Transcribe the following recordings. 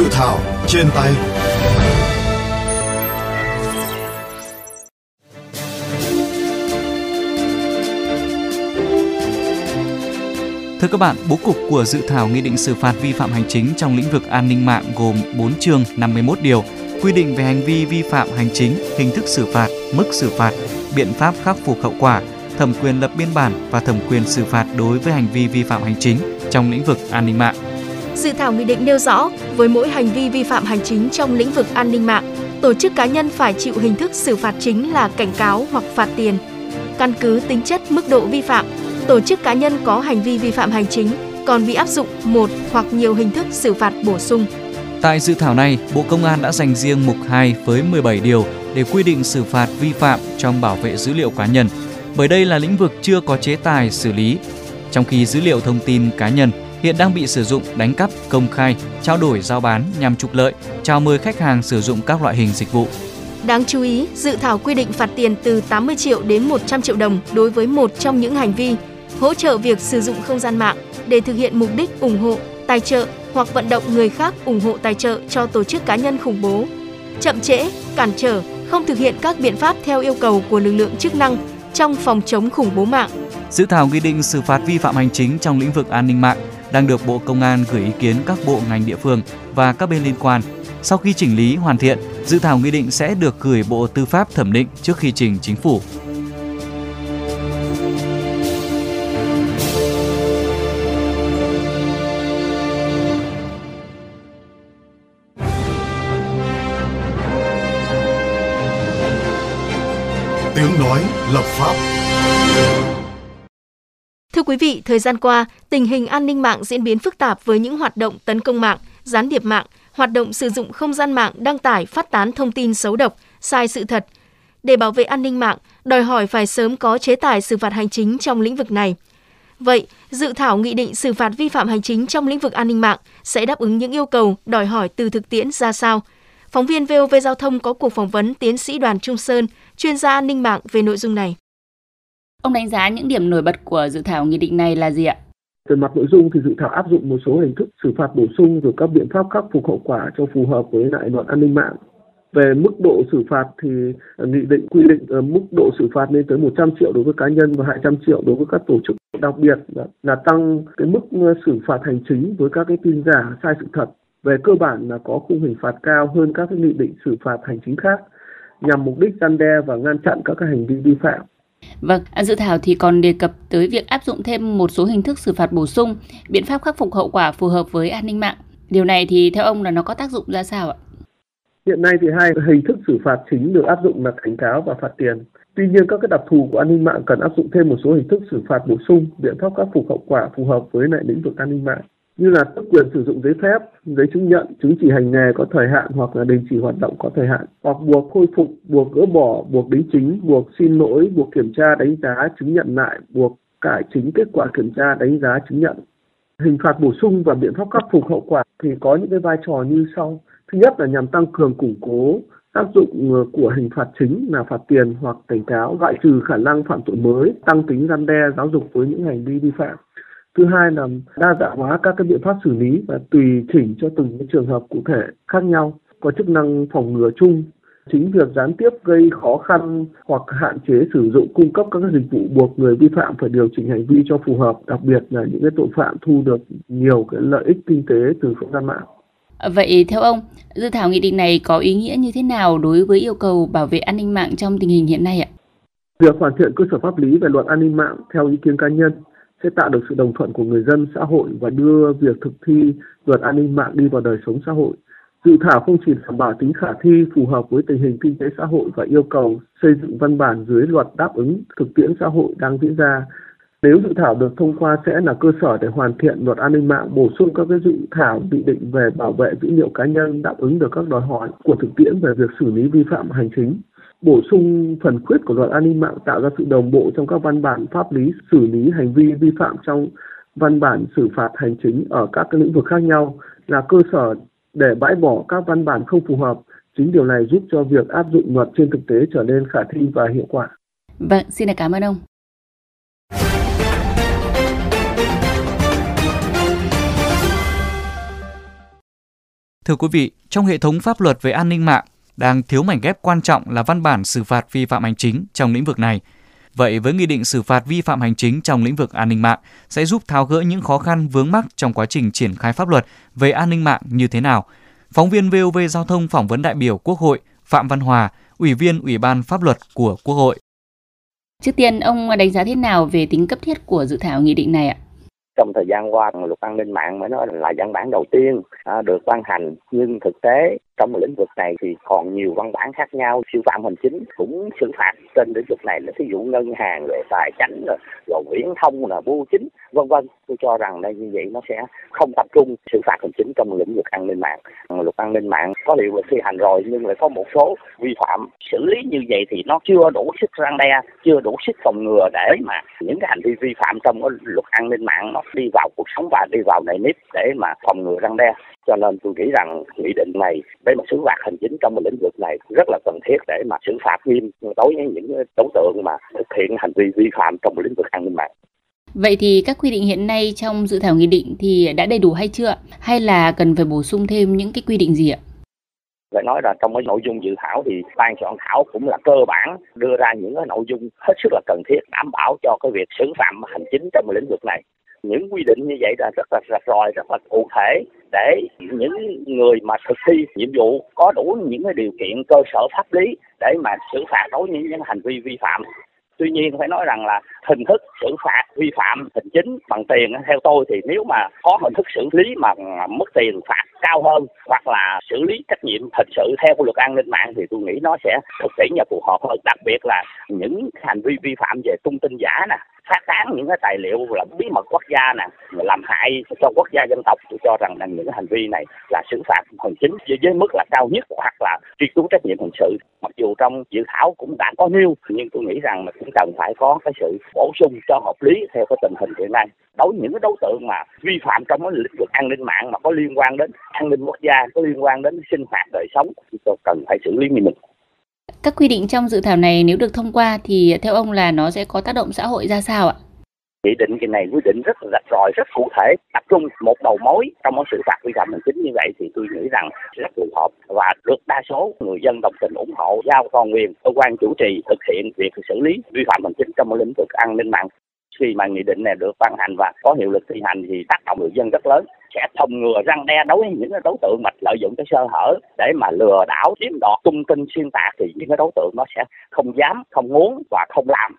Dự thảo trên tay Thưa các bạn, bố cục của dự thảo nghị định xử phạt vi phạm hành chính trong lĩnh vực an ninh mạng gồm 4 chương 51 điều, quy định về hành vi vi phạm hành chính, hình thức xử phạt, mức xử phạt, biện pháp khắc phục hậu quả, thẩm quyền lập biên bản và thẩm quyền xử phạt đối với hành vi vi phạm hành chính trong lĩnh vực an ninh mạng. Dự thảo nghị định nêu rõ, với mỗi hành vi vi phạm hành chính trong lĩnh vực an ninh mạng, tổ chức cá nhân phải chịu hình thức xử phạt chính là cảnh cáo hoặc phạt tiền. Căn cứ tính chất mức độ vi phạm, tổ chức cá nhân có hành vi vi phạm hành chính còn bị áp dụng một hoặc nhiều hình thức xử phạt bổ sung. Tại dự thảo này, Bộ Công an đã dành riêng mục 2 với 17 điều để quy định xử phạt vi phạm trong bảo vệ dữ liệu cá nhân, bởi đây là lĩnh vực chưa có chế tài xử lý. Trong khi dữ liệu thông tin cá nhân hiện đang bị sử dụng đánh cắp, công khai, trao đổi giao bán nhằm trục lợi, chào mời khách hàng sử dụng các loại hình dịch vụ. Đáng chú ý, dự thảo quy định phạt tiền từ 80 triệu đến 100 triệu đồng đối với một trong những hành vi hỗ trợ việc sử dụng không gian mạng để thực hiện mục đích ủng hộ, tài trợ hoặc vận động người khác ủng hộ tài trợ cho tổ chức cá nhân khủng bố, chậm trễ, cản trở, không thực hiện các biện pháp theo yêu cầu của lực lượng chức năng trong phòng chống khủng bố mạng. Dự thảo nghị định xử phạt vi phạm hành chính trong lĩnh vực an ninh mạng đang được Bộ Công an gửi ý kiến các bộ ngành địa phương và các bên liên quan. Sau khi chỉnh lý hoàn thiện, dự thảo nghị định sẽ được gửi Bộ Tư pháp thẩm định trước khi trình chính phủ. Tiếng nói lập pháp quý vị, thời gian qua, tình hình an ninh mạng diễn biến phức tạp với những hoạt động tấn công mạng, gián điệp mạng, hoạt động sử dụng không gian mạng đăng tải phát tán thông tin xấu độc, sai sự thật. Để bảo vệ an ninh mạng, đòi hỏi phải sớm có chế tài xử phạt hành chính trong lĩnh vực này. Vậy, dự thảo nghị định xử phạt vi phạm hành chính trong lĩnh vực an ninh mạng sẽ đáp ứng những yêu cầu đòi hỏi từ thực tiễn ra sao? Phóng viên VOV Giao thông có cuộc phỏng vấn tiến sĩ Đoàn Trung Sơn, chuyên gia an ninh mạng về nội dung này. Ông đánh giá những điểm nổi bật của dự thảo nghị định này là gì ạ? Về mặt nội dung thì dự thảo áp dụng một số hình thức xử phạt bổ sung rồi các biện pháp khắc phục hậu quả cho phù hợp với lại luật an ninh mạng. Về mức độ xử phạt thì à, nghị định quy định à, mức độ xử phạt lên tới 100 triệu đối với cá nhân và 200 triệu đối với các tổ chức. Đặc biệt là, là tăng cái mức à, xử phạt hành chính với các cái tin giả sai sự thật. Về cơ bản là có khung hình phạt cao hơn các cái nghị định xử phạt hành chính khác nhằm mục đích gian đe và ngăn chặn các cái hành vi vi phạm. Vâng, dự thảo thì còn đề cập tới việc áp dụng thêm một số hình thức xử phạt bổ sung, biện pháp khắc phục hậu quả phù hợp với an ninh mạng. Điều này thì theo ông là nó có tác dụng ra sao ạ? Hiện nay thì hai hình thức xử phạt chính được áp dụng là cảnh cáo và phạt tiền. Tuy nhiên các cái đặc thù của an ninh mạng cần áp dụng thêm một số hình thức xử phạt bổ sung, biện pháp khắc phục hậu quả phù hợp với lại lĩnh vực an ninh mạng như là tước quyền sử dụng giấy phép, giấy chứng nhận, chứng chỉ hành nghề có thời hạn hoặc là đình chỉ hoạt động có thời hạn, hoặc buộc khôi phục, buộc gỡ bỏ, buộc đính chính, buộc xin lỗi, buộc kiểm tra đánh giá chứng nhận lại, buộc cải chính kết quả kiểm tra đánh giá chứng nhận. Hình phạt bổ sung và biện pháp khắc phục hậu quả thì có những cái vai trò như sau. Thứ nhất là nhằm tăng cường củng cố tác dụng ờ, của hình phạt chính là phạt tiền hoặc cảnh cáo loại trừ khả năng phạm tội mới, tăng tính răn đe giáo dục với những hành vi vi phạm thứ hai là đa dạng hóa các cái biện pháp xử lý và tùy chỉnh cho từng cái trường hợp cụ thể khác nhau có chức năng phòng ngừa chung chính việc gián tiếp gây khó khăn hoặc hạn chế sử dụng cung cấp các dịch vụ buộc người vi phạm phải điều chỉnh hành vi cho phù hợp đặc biệt là những cái tội phạm thu được nhiều cái lợi ích kinh tế từ không gian mạng Vậy theo ông, dự thảo nghị định này có ý nghĩa như thế nào đối với yêu cầu bảo vệ an ninh mạng trong tình hình hiện nay ạ? Việc hoàn thiện cơ sở pháp lý về luật an ninh mạng theo ý kiến cá nhân sẽ tạo được sự đồng thuận của người dân, xã hội và đưa việc thực thi luật an ninh mạng đi vào đời sống xã hội. Dự thảo không chỉ đảm bảo tính khả thi, phù hợp với tình hình kinh tế xã hội và yêu cầu xây dựng văn bản dưới luật đáp ứng thực tiễn xã hội đang diễn ra. Nếu dự thảo được thông qua sẽ là cơ sở để hoàn thiện luật an ninh mạng, bổ sung các cái dự thảo nghị định về bảo vệ dữ liệu cá nhân đáp ứng được các đòi hỏi của thực tiễn về việc xử lý vi phạm hành chính bổ sung phần khuyết của luật an ninh mạng tạo ra sự đồng bộ trong các văn bản pháp lý xử lý hành vi vi phạm trong văn bản xử phạt hành chính ở các cái lĩnh vực khác nhau là cơ sở để bãi bỏ các văn bản không phù hợp. Chính điều này giúp cho việc áp dụng luật trên thực tế trở nên khả thi và hiệu quả. Vâng, xin cảm ơn ông. Thưa quý vị, trong hệ thống pháp luật về an ninh mạng đang thiếu mảnh ghép quan trọng là văn bản xử phạt vi phạm hành chính trong lĩnh vực này. Vậy với nghị định xử phạt vi phạm hành chính trong lĩnh vực an ninh mạng sẽ giúp tháo gỡ những khó khăn vướng mắc trong quá trình triển khai pháp luật về an ninh mạng như thế nào? Phóng viên VOV Giao thông phỏng vấn đại biểu Quốc hội Phạm Văn Hòa, Ủy viên Ủy ban Pháp luật của Quốc hội. Trước tiên, ông đánh giá thế nào về tính cấp thiết của dự thảo nghị định này ạ? trong thời gian qua luật an ninh mạng mới nói là văn bản đầu tiên à, được ban hành nhưng thực tế trong lĩnh vực này thì còn nhiều văn bản khác nhau. Siêu phạm hành chính cũng xử phạt. Trên lĩnh vực này là ví dụ ngân hàng rồi tài chính rồi, rồi viễn thông là bưu chính vân vân. Tôi cho rằng đây như vậy nó sẽ không tập trung xử phạt hành chính trong lĩnh vực an ninh mạng. Luật an ninh mạng có liệu là thi hành rồi nhưng lại có một số vi phạm. Xử lý như vậy thì nó chưa đủ sức răng đe chưa đủ sức phòng ngừa để mà những cái hành vi vi phạm trong cái luật an ninh mạng nó đi vào cuộc sống và đi vào nề nếp để mà phòng ngừa răng đe cho nên tôi nghĩ rằng nghị định này để mà xử phạt hành chính trong lĩnh vực này rất là cần thiết để mà xử phạt nghiêm đối với những đối tượng mà thực hiện hành vi vi phạm trong lĩnh vực an ninh mạng. Vậy thì các quy định hiện nay trong dự thảo nghị định thì đã đầy đủ hay chưa? Hay là cần phải bổ sung thêm những cái quy định gì ạ? phải nói là trong cái nội dung dự thảo thì ban soạn thảo cũng là cơ bản đưa ra những cái nội dung hết sức là cần thiết đảm bảo cho cái việc xử phạm hành chính trong lĩnh vực này những quy định như vậy là rất là rạch ròi rất là cụ thể để những người mà thực thi nhiệm vụ có đủ những cái điều kiện cơ sở pháp lý để mà xử phạt đối với những hành vi vi phạm tuy nhiên phải nói rằng là hình thức xử phạt, vi phạm hành chính bằng tiền theo tôi thì nếu mà có hình thức xử lý mà mức tiền phạt cao hơn hoặc là xử lý trách nhiệm hình sự theo luật an ninh mạng thì tôi nghĩ nó sẽ thực tiễn và phù hợp hơn. Đặc biệt là những hành vi vi phạm về tung tin giả nè, phát tán những cái tài liệu là bí mật quốc gia nè làm hại cho quốc gia dân tộc, tôi cho rằng là những hành vi này là xử phạt hành chính với mức là cao nhất hoặc là truy cứu trách nhiệm hình sự. Mặc dù trong dự thảo cũng đã có nêu, nhưng tôi nghĩ rằng là cũng cần phải có cái sự bổ sung cho hợp lý theo cái tình hình hiện nay đối với những cái đối tượng mà vi phạm trong cái lĩnh vực an ninh mạng mà có liên quan đến an ninh quốc gia, có liên quan đến sinh hoạt, đời sống, thì tôi cần phải xử lý nghiêm minh các quy định trong dự thảo này nếu được thông qua thì theo ông là nó sẽ có tác động xã hội ra sao ạ? Nghị định cái này quy định rất là rạch ròi, rất cụ thể, tập trung một đầu mối trong cái sự phạt vi phạm hành chính như vậy thì tôi nghĩ rằng rất phù hợp. Và được đa số người dân đồng tình ủng hộ giao toàn quyền cơ quan chủ trì thực hiện việc xử lý vi phạm hành chính trong lĩnh vực an ninh mạng. Khi mà nghị định này được ban hành và có hiệu lực thi hành thì tác động người dân rất lớn. Sẽ phòng ngừa răng đe đối với những đối tượng mà lợi dụng cái sơ hở để mà lừa đảo chiếm đoạt tung tin xuyên tạc thì những cái đối tượng nó sẽ không dám không muốn và không làm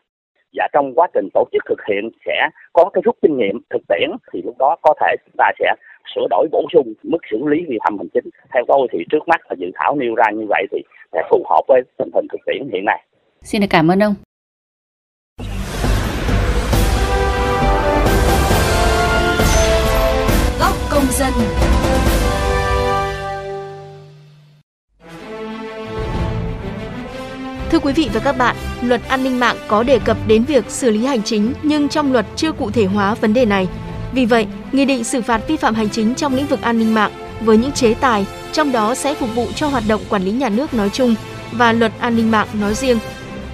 và trong quá trình tổ chức thực hiện sẽ có cái rút kinh nghiệm thực tiễn thì lúc đó có thể chúng ta sẽ sửa đổi bổ sung mức xử lý vi phạm hành chính. Theo tôi thì trước mắt là dự thảo nêu ra như vậy thì sẽ phù hợp với tình hình thực tiễn hiện nay. Xin cảm ơn ông. Công dân. Thưa quý vị và các bạn, luật an ninh mạng có đề cập đến việc xử lý hành chính nhưng trong luật chưa cụ thể hóa vấn đề này. Vì vậy, Nghị định xử phạt vi phạm hành chính trong lĩnh vực an ninh mạng với những chế tài, trong đó sẽ phục vụ cho hoạt động quản lý nhà nước nói chung và luật an ninh mạng nói riêng.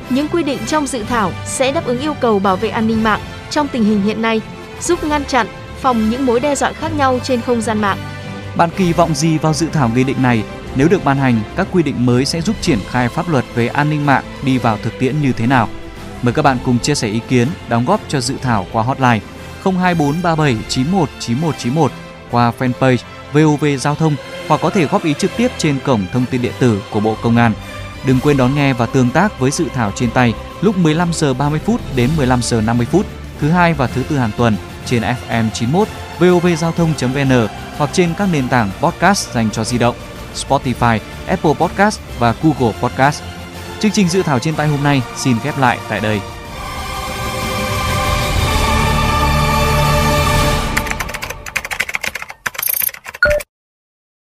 Những quy định trong dự thảo sẽ đáp ứng yêu cầu bảo vệ an ninh mạng trong tình hình hiện nay, giúp ngăn chặn, phòng những mối đe dọa khác nhau trên không gian mạng. Bạn kỳ vọng gì vào dự thảo nghị định này? Nếu được ban hành, các quy định mới sẽ giúp triển khai pháp luật về an ninh mạng đi vào thực tiễn như thế nào? Mời các bạn cùng chia sẻ ý kiến, đóng góp cho dự thảo qua hotline 02437 91 9191 qua fanpage VOV Giao thông hoặc có thể góp ý trực tiếp trên cổng thông tin điện tử của Bộ Công an. Đừng quên đón nghe và tương tác với dự thảo trên tay lúc 15 giờ 30 phút đến 15 giờ 50 phút thứ hai và thứ tư hàng tuần trên FM 91, vovgiao thông.vn hoặc trên các nền tảng podcast dành cho di động, Spotify, Apple Podcast và Google Podcast. Chương trình dự thảo trên tay hôm nay xin khép lại tại đây.